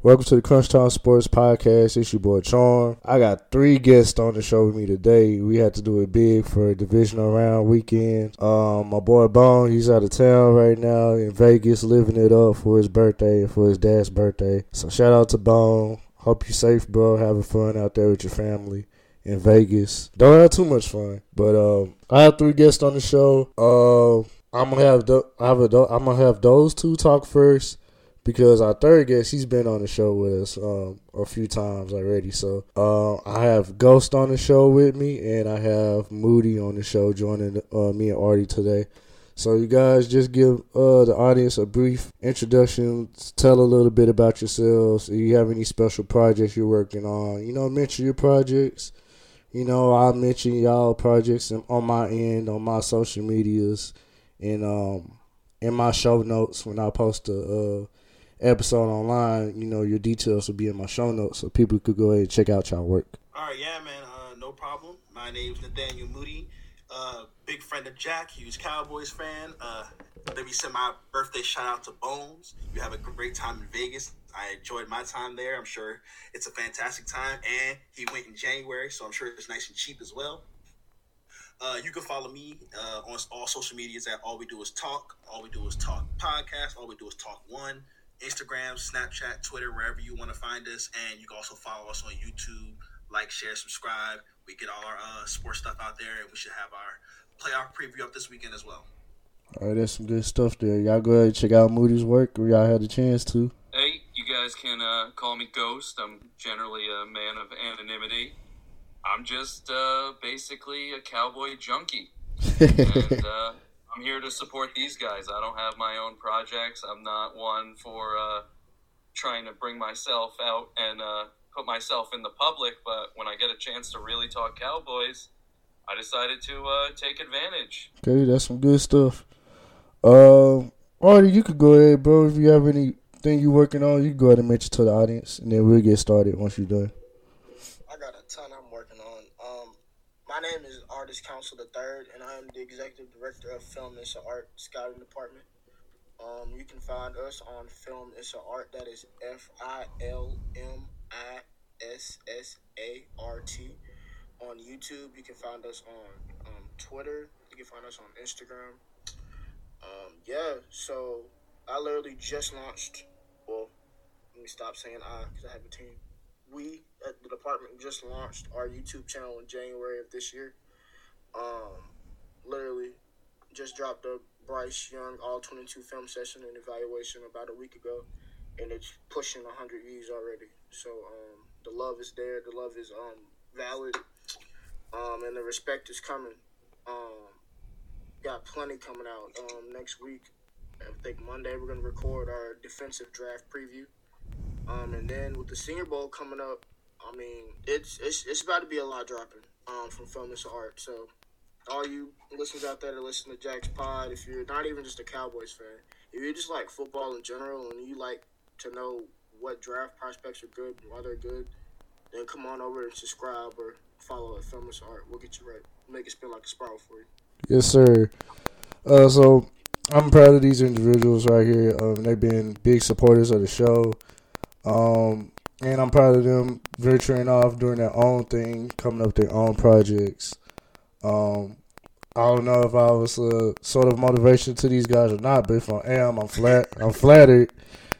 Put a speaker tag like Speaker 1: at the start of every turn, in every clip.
Speaker 1: Welcome to the Crunch Time Sports Podcast. It's your boy Charm. I got three guests on the show with me today. We had to do it big for a divisional round weekend. Um, my boy Bone, he's out of town right now in Vegas, living it up for his birthday and for his dad's birthday. So shout out to Bone. Hope you're safe, bro. Having fun out there with your family in Vegas. Don't have too much fun, but um, I have three guests on the show. Uh, I'm gonna have th- I have a, I'm gonna have those two talk first because our third guest he's been on the show with us um, a few times already. So uh, I have Ghost on the show with me, and I have Moody on the show joining uh, me and Artie today. So you guys just give uh, the audience a brief introduction, tell a little bit about yourselves. If you have any special projects you're working on, you know, mention your projects. You know, I'll mention y'all projects on my end on my social medias and um in my show notes when I post a uh, episode online, you know, your details will be in my show notes so people could go ahead and check out y'all work.
Speaker 2: All right, yeah, man, uh, no problem. My name's Nathaniel Moody, uh, big friend of Jack, huge Cowboys fan. Uh, let me send my birthday shout out to Bones. You have a great time in Vegas. I enjoyed my time there. I'm sure it's a fantastic time. And he went in January, so I'm sure it's nice and cheap as well. Uh, you can follow me uh, on all social medias at All We Do Is Talk. All We Do Is Talk podcast. All We Do Is Talk One. Instagram, Snapchat, Twitter, wherever you want to find us. And you can also follow us on YouTube. Like, share, subscribe. We get all our uh, sports stuff out there, and we should have our playoff preview up this weekend as well.
Speaker 1: All right, that's some good stuff there. Y'all go ahead and check out Moody's work if y'all had the chance to.
Speaker 3: Hey, you guys can uh, call me Ghost. I'm generally a man of anonymity. I'm just uh, basically a cowboy junkie. and, uh, I'm here to support these guys. I don't have my own projects. I'm not one for uh, trying to bring myself out and uh, put myself in the public. But when I get a chance to really talk Cowboys, I decided to uh, take advantage.
Speaker 1: Okay, that's some good stuff. Um, Artie, you could go ahead, bro. If you have anything you're working on, you can go ahead and mention to the audience, and then we'll get started once you're done.
Speaker 4: I got a ton I'm working on. Um, my name is Artist Council the Third, and I am the executive director of Film It's a Art Scouting Department. Um, you can find us on Film It's a Art. That is F I L M I S S A R T. On YouTube, you can find us on um, Twitter. You can find us on Instagram. Um, yeah, so I literally just launched. Well, let me stop saying I because I have a team. We at the department just launched our YouTube channel in January of this year. Um, literally just dropped a Bryce Young All 22 film session and evaluation about a week ago, and it's pushing 100 views already. So um, the love is there, the love is um, valid, um, and the respect is coming. Um, got plenty coming out um, next week. I think Monday we're gonna record our defensive draft preview, um, and then with the Senior Bowl coming up, I mean it's it's it's about to be a lot dropping um, from It's Art. So all you listeners out there that listen to Jack's Pod, if you're not even just a Cowboys fan, if you just like football in general and you like to know what draft prospects are good, and why they're good, then come on over and subscribe or follow at It's Art. We'll get you right. Make it spin like a spiral for you.
Speaker 1: Yes, sir. Uh, so I'm proud of these individuals right here. Um, they've been big supporters of the show. Um, and I'm proud of them venturing off doing their own thing, coming up their own projects. Um, I don't know if I was a sort of motivation to these guys or not, but if I am, I'm flat. I'm flattered.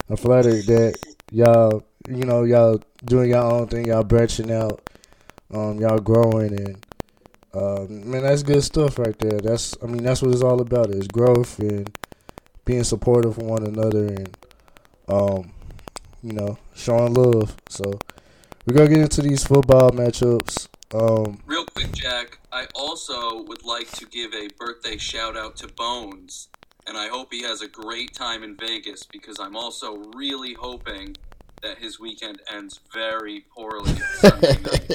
Speaker 1: I'm flattered that y'all, you know, y'all doing y'all own thing, y'all branching out, um, y'all growing, and uh, man, that's good stuff right there. That's, I mean, that's what it's all about: is growth and being supportive of one another, and um, you know, showing love. So we're gonna get into these football matchups. Um,
Speaker 3: Real quick, Jack, I also would like to give a birthday shout out to Bones, and I hope he has a great time in Vegas because I'm also really hoping that his weekend ends very poorly Sunday night.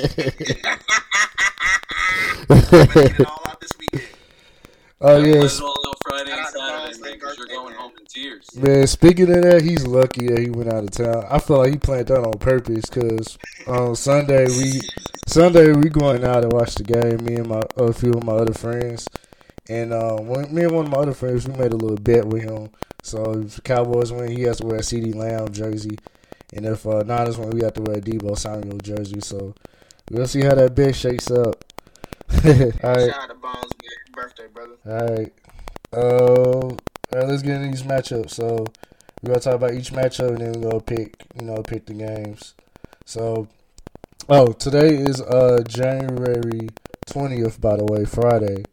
Speaker 2: all out this weekend.
Speaker 1: oh
Speaker 3: Let
Speaker 1: yes,
Speaker 3: it all out Friday man.
Speaker 4: man.
Speaker 1: Speaking of that, he's lucky that he went out of town. I feel like he planned that on purpose because on Sunday we Sunday we going out to watch the game. Me and my a few of my other friends, and uh, one, me and one of my other friends we made a little bet with him. So if the Cowboys win, he has to wear a CeeDee Lamb jersey. And if uh, Niners win, we have to wear a Deebo Samuel jersey. So we'll see how that bet shakes up.
Speaker 4: All right. Shout out to Bones, birthday, brother.
Speaker 1: All right. Uh, all right, let's get into these matchups. So we're gonna talk about each matchup and then we're gonna pick, you know, pick the games. So, oh, today is uh January twentieth, by the way, Friday.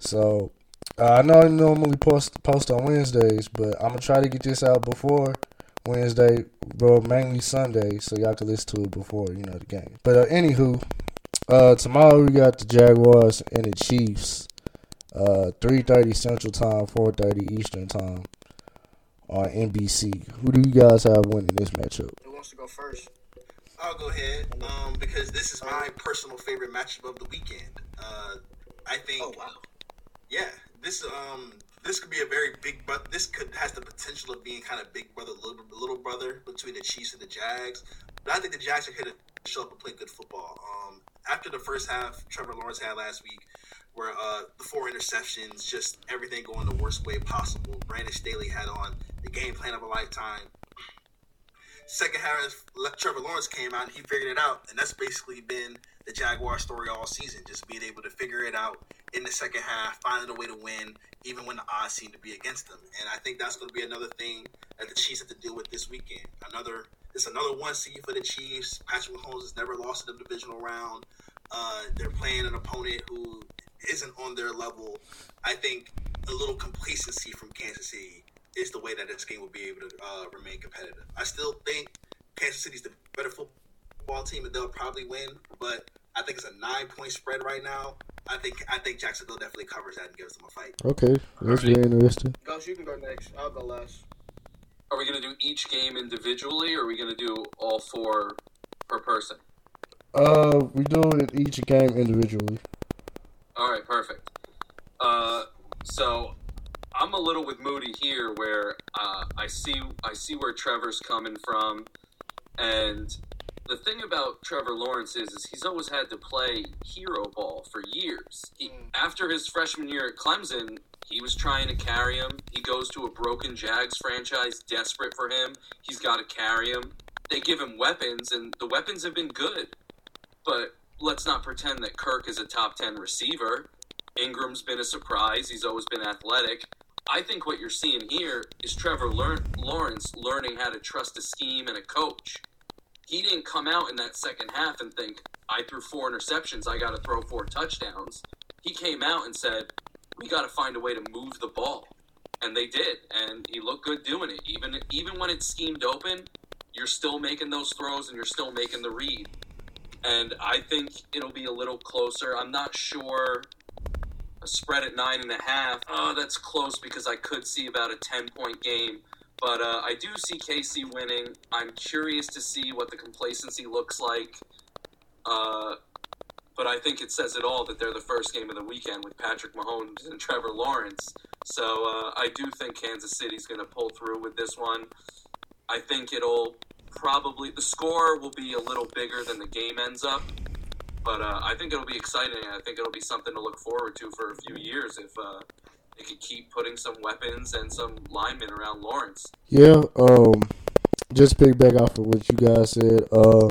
Speaker 1: So uh, I know I normally post post on Wednesdays, but I'm gonna try to get this out before Wednesday, bro. Mainly Sunday, so y'all can listen to it before you know the game. But uh, anywho, uh, tomorrow we got the Jaguars and the Chiefs. Uh, three thirty Central Time, four thirty Eastern Time on NBC. Who do you guys have winning this matchup?
Speaker 4: Who wants to go first?
Speaker 2: I'll go ahead um, because this is my personal favorite matchup of the weekend. Uh, I think.
Speaker 4: Oh wow.
Speaker 2: Yeah, this um this could be a very big but this could has the potential of being kind of big brother little, little brother between the Chiefs and the Jags. But I think the Jags are here to show up and play good football. Um, after the first half Trevor Lawrence had last week, where uh, the four interceptions, just everything going the worst way possible. Brandon Staley had on the game plan of a lifetime. Second half, Trevor Lawrence came out and he figured it out, and that's basically been the Jaguar story all season. Just being able to figure it out in the second half, finding a way to win, even when the odds seem to be against them. And I think that's going to be another thing that the Chiefs have to deal with this weekend. Another, it's another one seed for the Chiefs. Patrick Mahomes has never lost in the divisional round. Uh, they're playing an opponent who isn't on their level. I think a little complacency from Kansas City is the way that this game will be able to uh, remain competitive. I still think Kansas City's the better football team and they'll probably win, but I think it's a nine point spread right now. I think I think Jacksonville definitely covers that and gives them a fight.
Speaker 1: Okay, that's right. very interesting.
Speaker 4: Ghost, you can go next. I'll go last.
Speaker 3: Are we going to do each game individually, or are we going to do all four per person?
Speaker 1: Uh, we do it each game individually.
Speaker 3: All right, perfect. Uh, so I'm a little with Moody here, where uh, I see I see where Trevor's coming from, and the thing about Trevor Lawrence is, is he's always had to play hero ball for years. He, after his freshman year at Clemson, he was trying to carry him. He goes to a broken Jags franchise, desperate for him. He's got to carry him. They give him weapons, and the weapons have been good. But let's not pretend that Kirk is a top 10 receiver. Ingram's been a surprise. He's always been athletic. I think what you're seeing here is Trevor learn- Lawrence learning how to trust a scheme and a coach. He didn't come out in that second half and think, I threw four interceptions, I got to throw four touchdowns. He came out and said, we got to find a way to move the ball. And they did, and he looked good doing it. Even even when it's schemed open, you're still making those throws and you're still making the read. And I think it'll be a little closer. I'm not sure a spread at nine and a half. Oh, that's close because I could see about a 10 point game. But uh, I do see KC winning. I'm curious to see what the complacency looks like. Uh, but I think it says it all that they're the first game of the weekend with Patrick Mahomes and Trevor Lawrence. So uh, I do think Kansas City's going to pull through with this one. I think it'll probably the score will be a little bigger than the game ends up, but uh, I think it'll be exciting. I think it'll be something to look forward to for a few years if uh, they could keep putting some weapons and some linemen around Lawrence.
Speaker 1: Yeah, um, just piggyback off of what you guys said. Uh,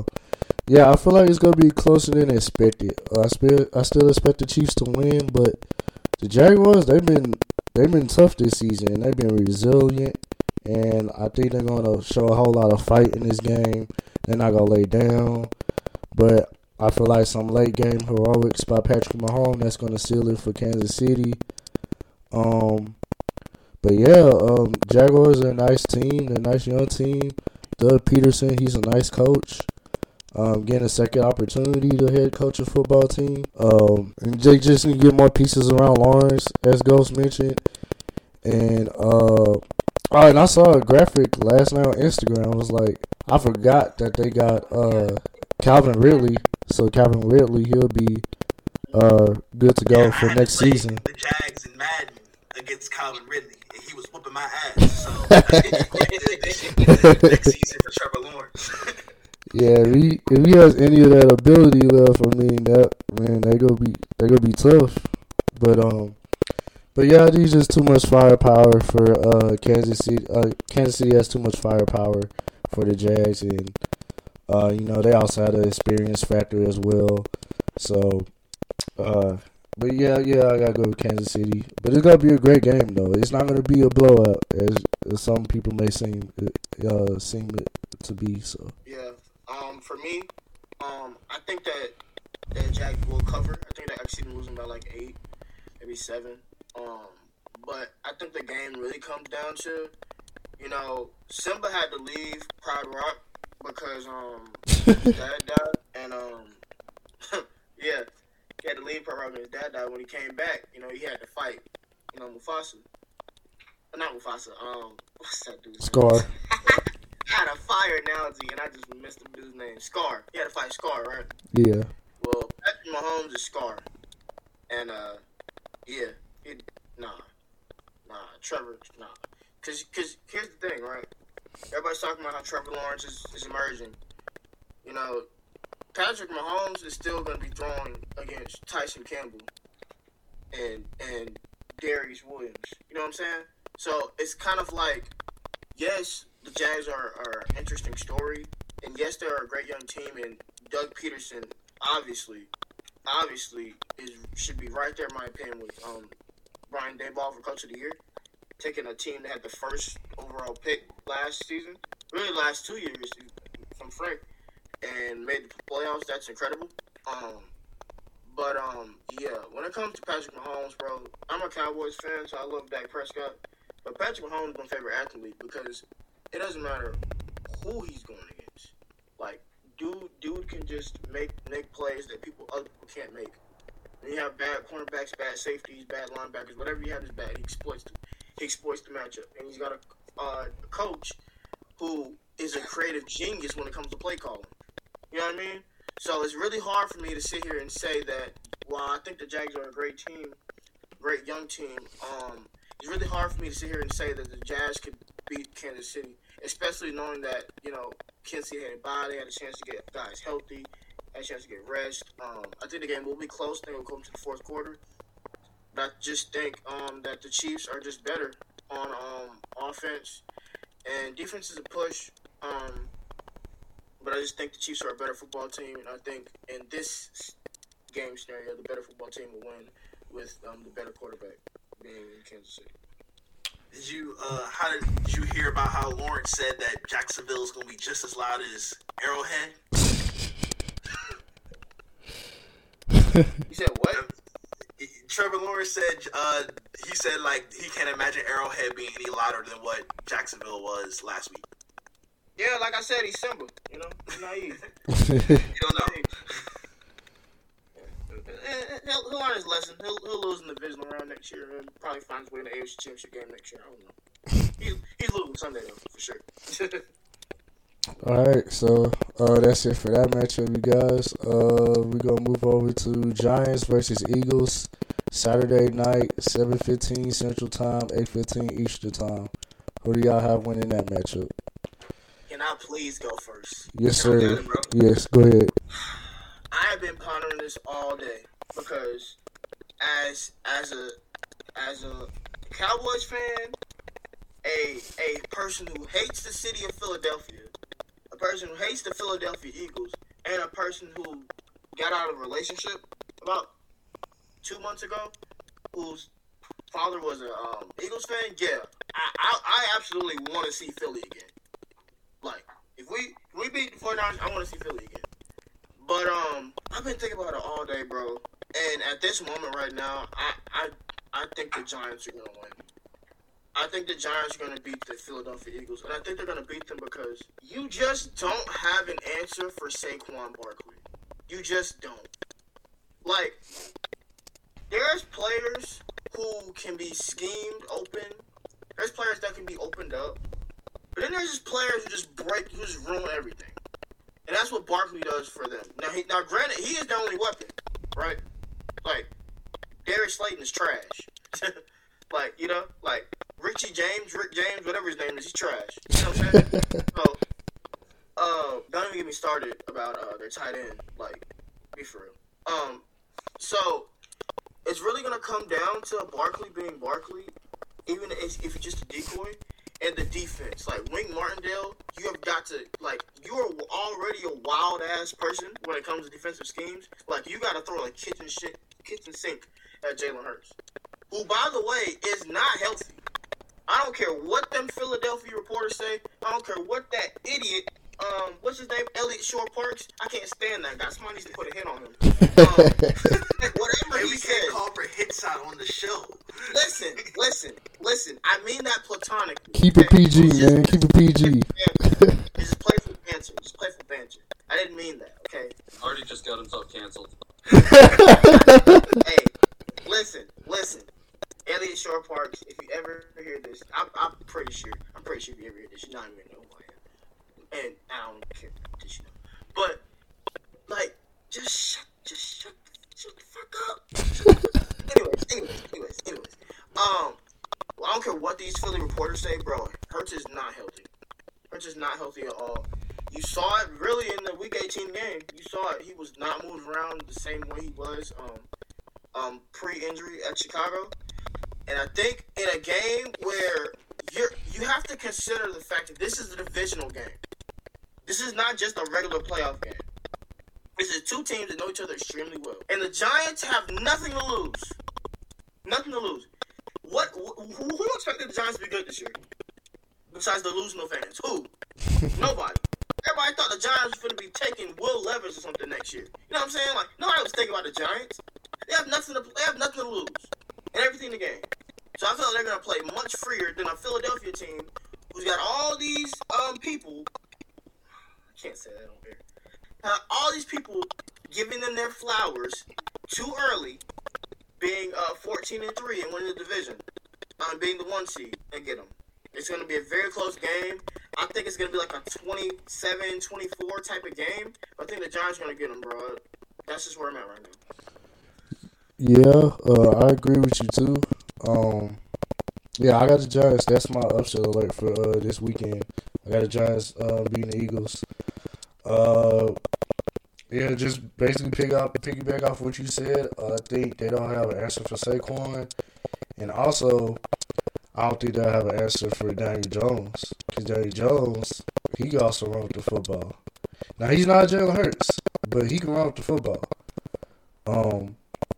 Speaker 1: yeah, I feel like it's gonna be closer than expected. I still, I still expect the Chiefs to win, but the Jaguars they've been they've been tough this season. They've been resilient, and I think they're gonna show a whole lot of fight in this game. They're not gonna lay down, but I feel like some late game heroics by Patrick Mahomes that's gonna seal it for Kansas City. Um, but yeah, um, Jaguars are a nice team. They're a nice young team. Doug Pederson, he's a nice coach. Um, getting a second opportunity to head coach a football team. Um, and they just need to get more pieces around Lawrence, as Ghost mentioned. And uh, Oh, and I saw a graphic last night on Instagram. It was like I forgot that they got uh Calvin Ridley. So Calvin Ridley, he'll be uh good to go
Speaker 2: yeah,
Speaker 1: for next season.
Speaker 2: The Jags and Madden against Calvin Ridley, and he was whooping my ass. So next season for Trevor Lawrence.
Speaker 1: yeah, if he if he has any of that ability left, I mean that man, they gonna be they gonna be tough. But um, but yeah, these just too much firepower for uh, Kansas City. Uh, Kansas City has too much firepower for the Jags, and uh, you know they also had an experience factor as well. So, uh, but yeah, yeah, I gotta go with Kansas City. But it's gonna be a great game though. It's not gonna be a blowout as, as some people may seem uh, seem it to be. So
Speaker 4: yeah, um, for me, um, I think that that Jags will cover. I think that actually losing by like eight, maybe seven. Um, but I think the game really comes down to, you know, Simba had to leave Pride Rock because um his dad died, and um yeah, he had to leave Pride Rock when his dad died. When he came back, you know, he had to fight, you know, Mufasa. Uh, Not Mufasa. Um, what's that dude's
Speaker 1: Scar.
Speaker 4: name? I had a fire analogy, and I just missed the dude's name. Scar. He had to fight Scar, right?
Speaker 1: Yeah.
Speaker 4: Well, Patrick Mahomes is Scar, and uh, yeah, it nah, nah, Trevor, nah, cause cause here's the thing, right? Everybody's talking about how Trevor Lawrence is, is emerging. You know, Patrick Mahomes is still going to be throwing against Tyson Campbell and and Darious Williams. You know what I'm saying? So it's kind of like, yes, the Jags are, are an interesting story, and yes, they're a great young team, and Doug Pederson obviously, obviously is should be right there in my opinion with um Brian Daboll for Coach of the Year, taking a team that had the first overall pick last season, really last two years from Frank, and made the playoffs. That's incredible. Um, but um, yeah, when it comes to Patrick Mahomes, bro, I'm a Cowboys fan, so I love Dak Prescott. But Patrick Mahomes is my favorite athlete because it doesn't matter who he's going against. Like, dude, dude can just make make plays that people other people can't make. When you have bad cornerbacks, bad safeties, bad linebackers, whatever you have is bad. He exploits the, he exploits the matchup, and he's got a, uh, a coach who is a creative genius when it comes to play calling. You know what I mean? So it's really hard for me to sit here and say that while I think the Jags are a great team, great young team, um, it's really hard for me to sit here and say that the Jazz could beat Kansas City, especially knowing that, you know, Kansas City had a bye, they had a chance to get guys healthy, a chance to get rest. Um, I think the game will be close, I think it'll come to the fourth quarter. But I just think um, that the Chiefs are just better on um, offense, and defense is a push. Um, but I just think the Chiefs are a better football team, and I think in this game scenario, the better football team will win with um, the better quarterback being in Kansas City.
Speaker 2: Did you uh how did, did you hear about how Lawrence said that Jacksonville is gonna be just as loud as Arrowhead?
Speaker 4: You said what?
Speaker 2: Trevor Lawrence said uh he said like he can't imagine Arrowhead being any louder than what Jacksonville was last week.
Speaker 4: Yeah, like I said, he's simple. You know, he's naive.
Speaker 2: You don't know.
Speaker 4: He'll, he'll learn his lesson. He'll, he'll lose in the divisional round next year and probably find his way in the AFC Championship game next year. I don't know. He's, he's losing Sunday, though, for sure.
Speaker 1: All right, so uh, that's it for that matchup, you guys. Uh, we gonna move over to Giants versus Eagles, Saturday night, seven fifteen Central Time, eight fifteen Eastern Time. Who do y'all have winning that matchup?
Speaker 4: Can I please go first?
Speaker 1: Yes, sir. Yes, go ahead.
Speaker 4: I have been pondering this all day because as as a as a Cowboys fan, a a person who hates the city of Philadelphia, person who hates the Philadelphia Eagles, and a person who got out of a relationship about two months ago, whose father was a um, Eagles fan. Yeah, I I, I absolutely want to see Philly again. Like if we if we beat the 49ers, I want to see Philly again. But um, I've been thinking about it all day, bro. And at this moment right now, I I, I think the Giants are gonna win. I think the Giants are gonna beat the Philadelphia Eagles, and I think they're gonna beat them because you just don't have an answer for Saquon Barkley. You just don't. Like, there's players who can be schemed open. There's players that can be opened up. But then there's just players who just break, who just ruin everything. And that's what Barkley does for them. Now, he, now granted, he is the only weapon, right? Like, Darius Slayton is trash. like, you know, like Richie James, Rick James, whatever his name is, he's trash. You know what I'm saying? so, uh, don't even get me started about uh, their tight end. Like, be for real. Um, so it's really gonna come down to Barkley being Barkley, even if, if it's just a decoy. and the defense. Like Wink Martindale, you have got to like you are already a wild ass person when it comes to defensive schemes. Like you got to throw a kitchen shit, kitchen sink at Jalen Hurts, who by the way is not healthy. I don't care what them Philadelphia reporters say. I don't care what that idiot um, what's his name? Eliot Shorr-Parks. I can't stand that guy. Somebody needs to put a hit on him. Um, whatever
Speaker 2: Hey,
Speaker 4: he
Speaker 2: we
Speaker 4: said.
Speaker 2: can't call for hits out on the show.
Speaker 4: Listen, listen, listen. I mean that platonic.
Speaker 1: Keep it? PG,
Speaker 4: just-
Speaker 1: man. Keep it PG.
Speaker 4: It's just playful banter. Just play playful banter. I didn't mean that. Okay.
Speaker 3: Already just got himself canceled.
Speaker 4: Hey, listen, listen. Eliot Shorr-Parks. If you ever hear this, I'm, I'm pretty sure. I'm pretty sure if you ever hear this, you're I. And I don't care you know. But like, just shut, just shut, shut the fuck up. anyways, anyways, anyways, anyways. Um, well, I don't care what these Philly reporters say, bro. Hurts is not healthy. Hurts is not healthy at all. You saw it really in the Week 18 game. You saw it. He was not moved around the same way he was um, um, pre-injury at Chicago. And I think in a game where to consider the fact that this is a divisional game. This is not just a regular playoff game. This is two teams that know each other extremely well, and the Giants have nothing to lose. Nothing to lose. What? Who, who expected the Giants to be good this year? Besides the delusional fans, who? Nobody. Everybody thought the Giants were going to be taking Will Levis or something next year. You know what I'm saying? Like nobody was thinking about the Giants. They have nothing to. They have nothing to lose and everything in the game. So I feel like they're gonna play much freer than a Philadelphia team who's got all these um people. I can't say that on here. All these people giving them their flowers too early, being uh 14 and three and winning the division, um, being the one seed and get them. It's gonna be a very close game. I think it's gonna be like a 27-24 type of game. I think the Giants are gonna get them, bro. That's just where I'm at right now.
Speaker 1: Yeah, uh, I agree with you too. Um, yeah, I got the Giants. That's my upset alert for uh, this weekend. I got the Giants uh, beating the Eagles. Uh, yeah, just basically pick up, piggyback off what you said. Uh, I think they don't have an answer for Saquon, and also I don't think they have an answer for Daniel Jones because Daniel Jones he can also run with the football. Now he's not Jalen Hurts, but he can run with the football. Um,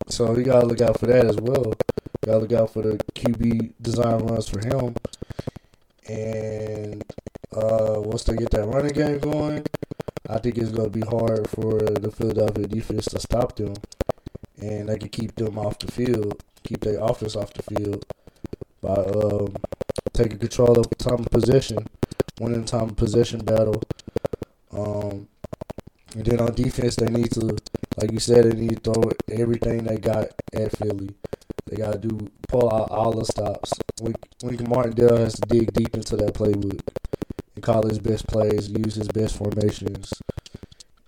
Speaker 1: so you gotta look out for that as well. Gotta look out for the QB design runs for him. And uh, once they get that running game going, I think it's gonna be hard for the Philadelphia defense to stop them, and they can keep them off the field, keep their offense off the field by um, taking control of the time of possession, winning time of possession battle. Um, and then on defense, they need to, like you said, they need to throw everything they got at Philly. They got to do pull out all the stops. Wink Martindale has to dig deep into that playbook and call his best plays, use his best formations.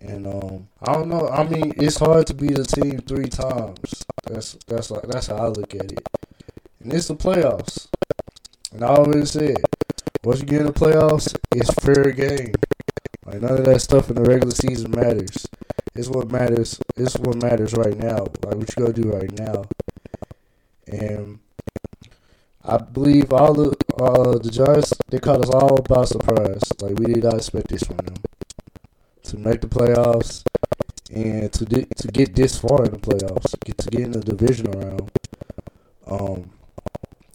Speaker 1: And um, I don't know. I mean, it's hard to beat a team three times. That's that's like that's how I look at it. And it's the playoffs. And I always said, once you get in the playoffs, it's fair game. Like none of that stuff in the regular season matters. It's what matters. It's what matters right now. Like what you gotta do right now. And I believe all the uh, the Giants they caught us all by surprise. Like we did not expect this from them to make the playoffs and to di- to get this far in the playoffs, get to get in the division round. Um,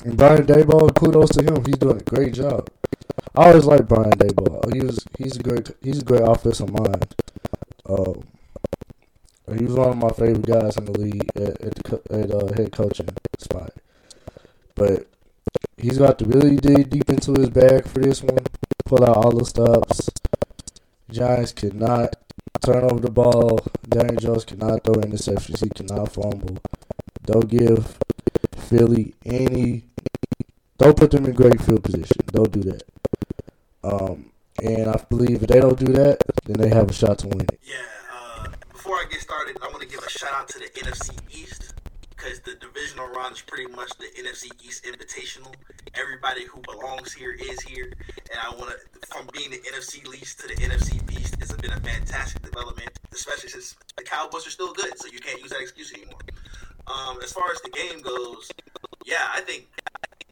Speaker 1: and Brian Daboll, kudos to him. He's doing a great job. I always like Brian Daboll. He was he's a great he's a great offensive mind. Um, he was one of my favorite guys in the league at at, the, at uh, head coaching spot. But he's got to really dig deep into his bag for this one. Pull out all the stops. Giants cannot turn over the ball. Daniel Jones cannot throw interceptions. He cannot fumble. Don't give Philly any. Don't put them in great field position. Don't do that. Um, and I believe if they don't do that, then they have a shot to win it.
Speaker 2: Yeah. I get started, I want to give a shout out to the NFC East because the divisional round is pretty much the NFC East Invitational. Everybody who belongs here is here, and I want to, from being the NFC least to the NFC beast, it's been a fantastic development, especially since the Cowboys are still good, so you can't use that excuse anymore. Um, as far as the game goes, yeah, I think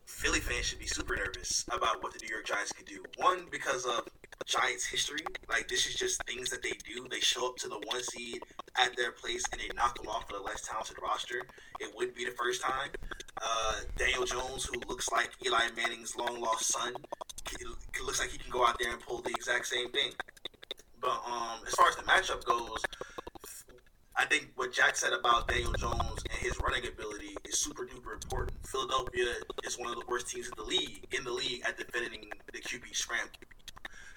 Speaker 2: Philly fans should be super nervous about what the New York Giants can do. One, because of Giants history. Like this is just things that they do. They show up to the one seed at their place and they knock them off with a less talented roster. It wouldn't be the first time. Uh, Daniel Jones, who looks like Eli Manning's long lost son, looks like he can go out there and pull the exact same thing. But um, as far as the matchup goes, I think what Jack said about Daniel Jones and his running ability is super duper important. Philadelphia is one of the worst teams in the league in the league at defending the QB scramble.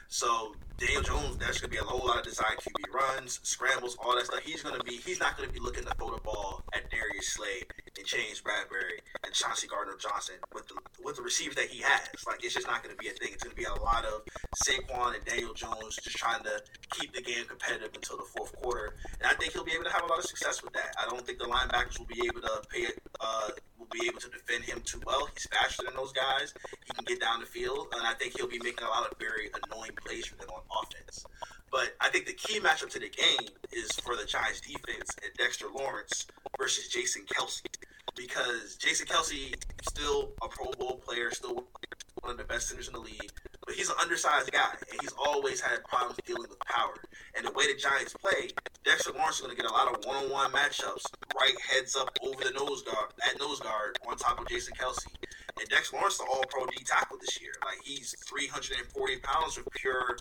Speaker 2: So Daniel Jones, that's gonna be a whole lot of design QB runs, scrambles, all that stuff. He's gonna be he's not gonna be looking to throw the ball at Darius Slay and James Bradberry and Chauncey Gardner Johnson with the with the receivers that he has. Like it's just not gonna be a thing. It's gonna be a lot of Saquon and Daniel Jones just trying to keep the game competitive until the fourth quarter. And I think he'll be able to have a lot of success with that. I don't think the linebackers will be able to pay uh, will be able to defend him too well. He's faster than those guys. He can get down the field, and I think he'll be making a lot of very annoying plays for them on offense. But I think the key matchup to the game is for the Giants defense and Dexter Lawrence versus Jason Kelce. Because Jason Kelce still a Pro Bowl player, still one of the best centers in the league, but he's an undersized guy, and he's always had problems dealing with power. And the way the Giants play, Dexter Lawrence is going to get a lot of one-on-one matchups, right heads up over the nose guard, at nose guard, on top of Jason Kelce. And Dexter Lawrence an All-Pro D tackle this year. Like he's 340 pounds of pure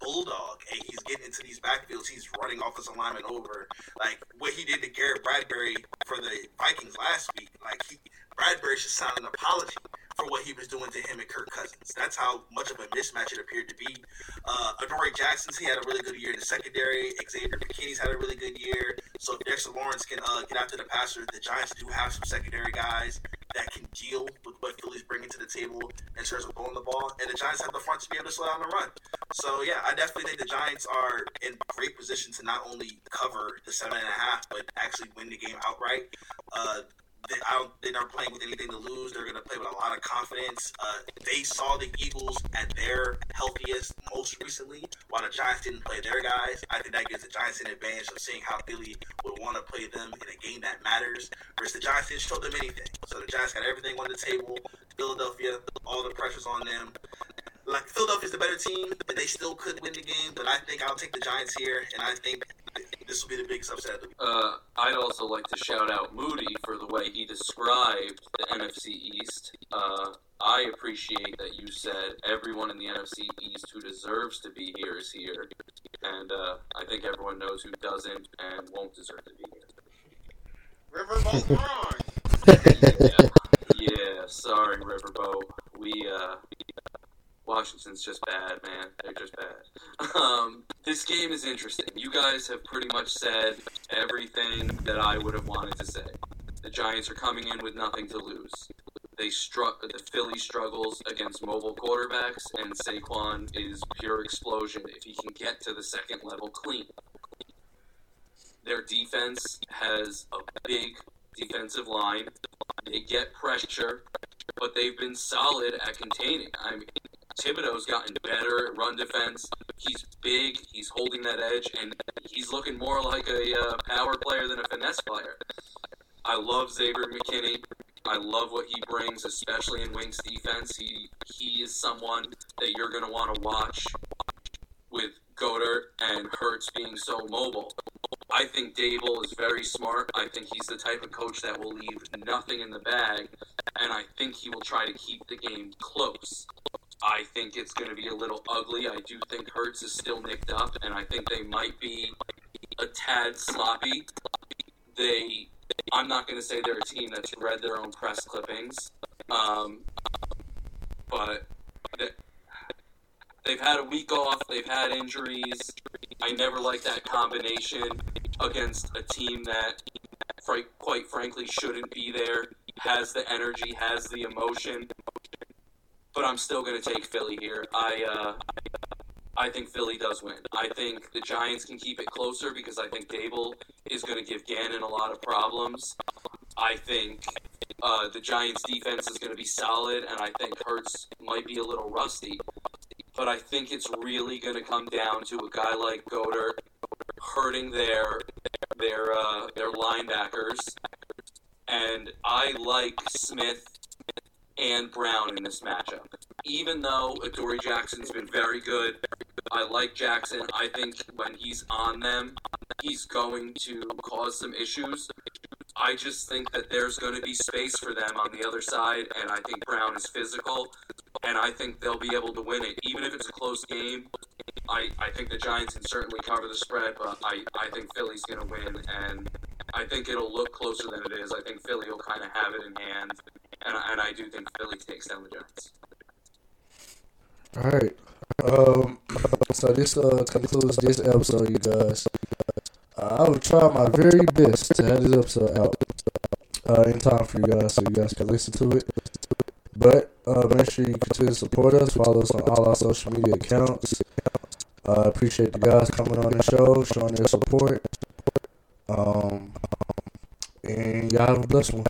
Speaker 2: bulldog, and he's getting into these backfields. He's running offensive lineman over. Like what he did to Garrett Bradbury for the Vikings last week. Like he, Bradbury should sound an apology for what he was doing to him and Kirk Cousins. That's how much of a mismatch it appeared to be. Uh, Adoree Jackson's he had a really good year in the secondary. Xavier McKinney's had a really good year. So if Dexter Lawrence can uh, get after the passer, the Giants do have some secondary guys that can deal with what Philly's bringing to the table in terms of throwing the ball, and the Giants have the front to be able to slow down the run. So yeah, I definitely think the Giants are in great position to not only cover the seven and a half, but actually win the game outright. Uh, they, they're not playing with anything to lose. They're going to play with a lot of confidence. Uh, they saw the Eagles at their healthiest most recently, while the Giants didn't play their guys. I think that gives the Giants an advantage of seeing how Philly would want to play them in a game that matters. Versus the Giants didn't show them anything. So the Giants got everything on the table. Philadelphia, all the pressure's on them. Like Philadelphia's the better team, but they still could win the game. But I think I'll take the Giants here, and I think this will be the biggest upset of the week.
Speaker 3: Uh, I'd also like to shout out Moody for the way he described the NFC East. Uh, I appreciate that you said everyone in the NFC East who deserves to be here is here, and uh, I think everyone knows who doesn't and won't deserve to be here.
Speaker 4: Riverboat
Speaker 3: yeah, yeah, sorry, Riverboat. We uh, Washington's just bad, man. They're just bad. Um, this game is interesting. You guys have pretty much said everything that I would have wanted to say. The Giants are coming in with nothing to lose. They struck the Philly struggles against mobile quarterbacks, and Saquon is pure explosion if he can get to the second level clean. Their defense has a big defensive line. They get pressure, but they've been solid at containing. I mean, Thibodeaux's gotten better at run defense. He's big. He's holding that edge, and he's looking more like a uh, power player than a finesse player. I love Xavier McKinney. I love what he brings, especially in Wink's defense. He he is someone that you're going to want to watch with Goedert and Hurts being so mobile. I think Daboll is very smart. I think he's the type of coach that will leave nothing in the bag, and I think he will try to keep the game close. I think it's going to be a little ugly. I do think Hurts is still nicked up, and I think they might be a tad sloppy. They, I'm not going to say they're a team that's read their own press clippings, um, but they, they've had a week off. They've had injuries. I never like that combination against a team that, quite frankly, shouldn't be there. Has the energy, has the emotion but I'm still going to take Philly here. I uh, I think Philly does win. I think the Giants can keep it closer because I think Daboll is going to give Gannon a lot of problems. I think uh, the Giants' defense is going to be solid, and I think Hurts might be a little rusty. But I think it's really going to come down to a guy like Goedert hurting their their uh, their linebackers, and I like Smith and Brown in this matchup. Even though Adoree Jackson's been very good. I like Jackson. I think when he's on them, he's going to cause some issues. I just think that there's going to be space for them on the other side, and I think Brown is physical, and I think they'll be able to win it. Even if it's a close game, I, I think the Giants can certainly cover the spread, but I, I think Philly's going to win, and I think it'll look closer than it is. I think Philly will kind of have it in hand, and, and I do think Philly takes down the Giants.
Speaker 1: All right. Um, so this uh, concludes this episode, you guys. Uh, I will try my very best to have this episode out uh, in time for you guys so you guys can listen to it. But uh, make sure you continue to support us. Follow us on all our social media accounts. I uh, appreciate the guys coming on the show, showing their support. Um, and y'all have a blessed one.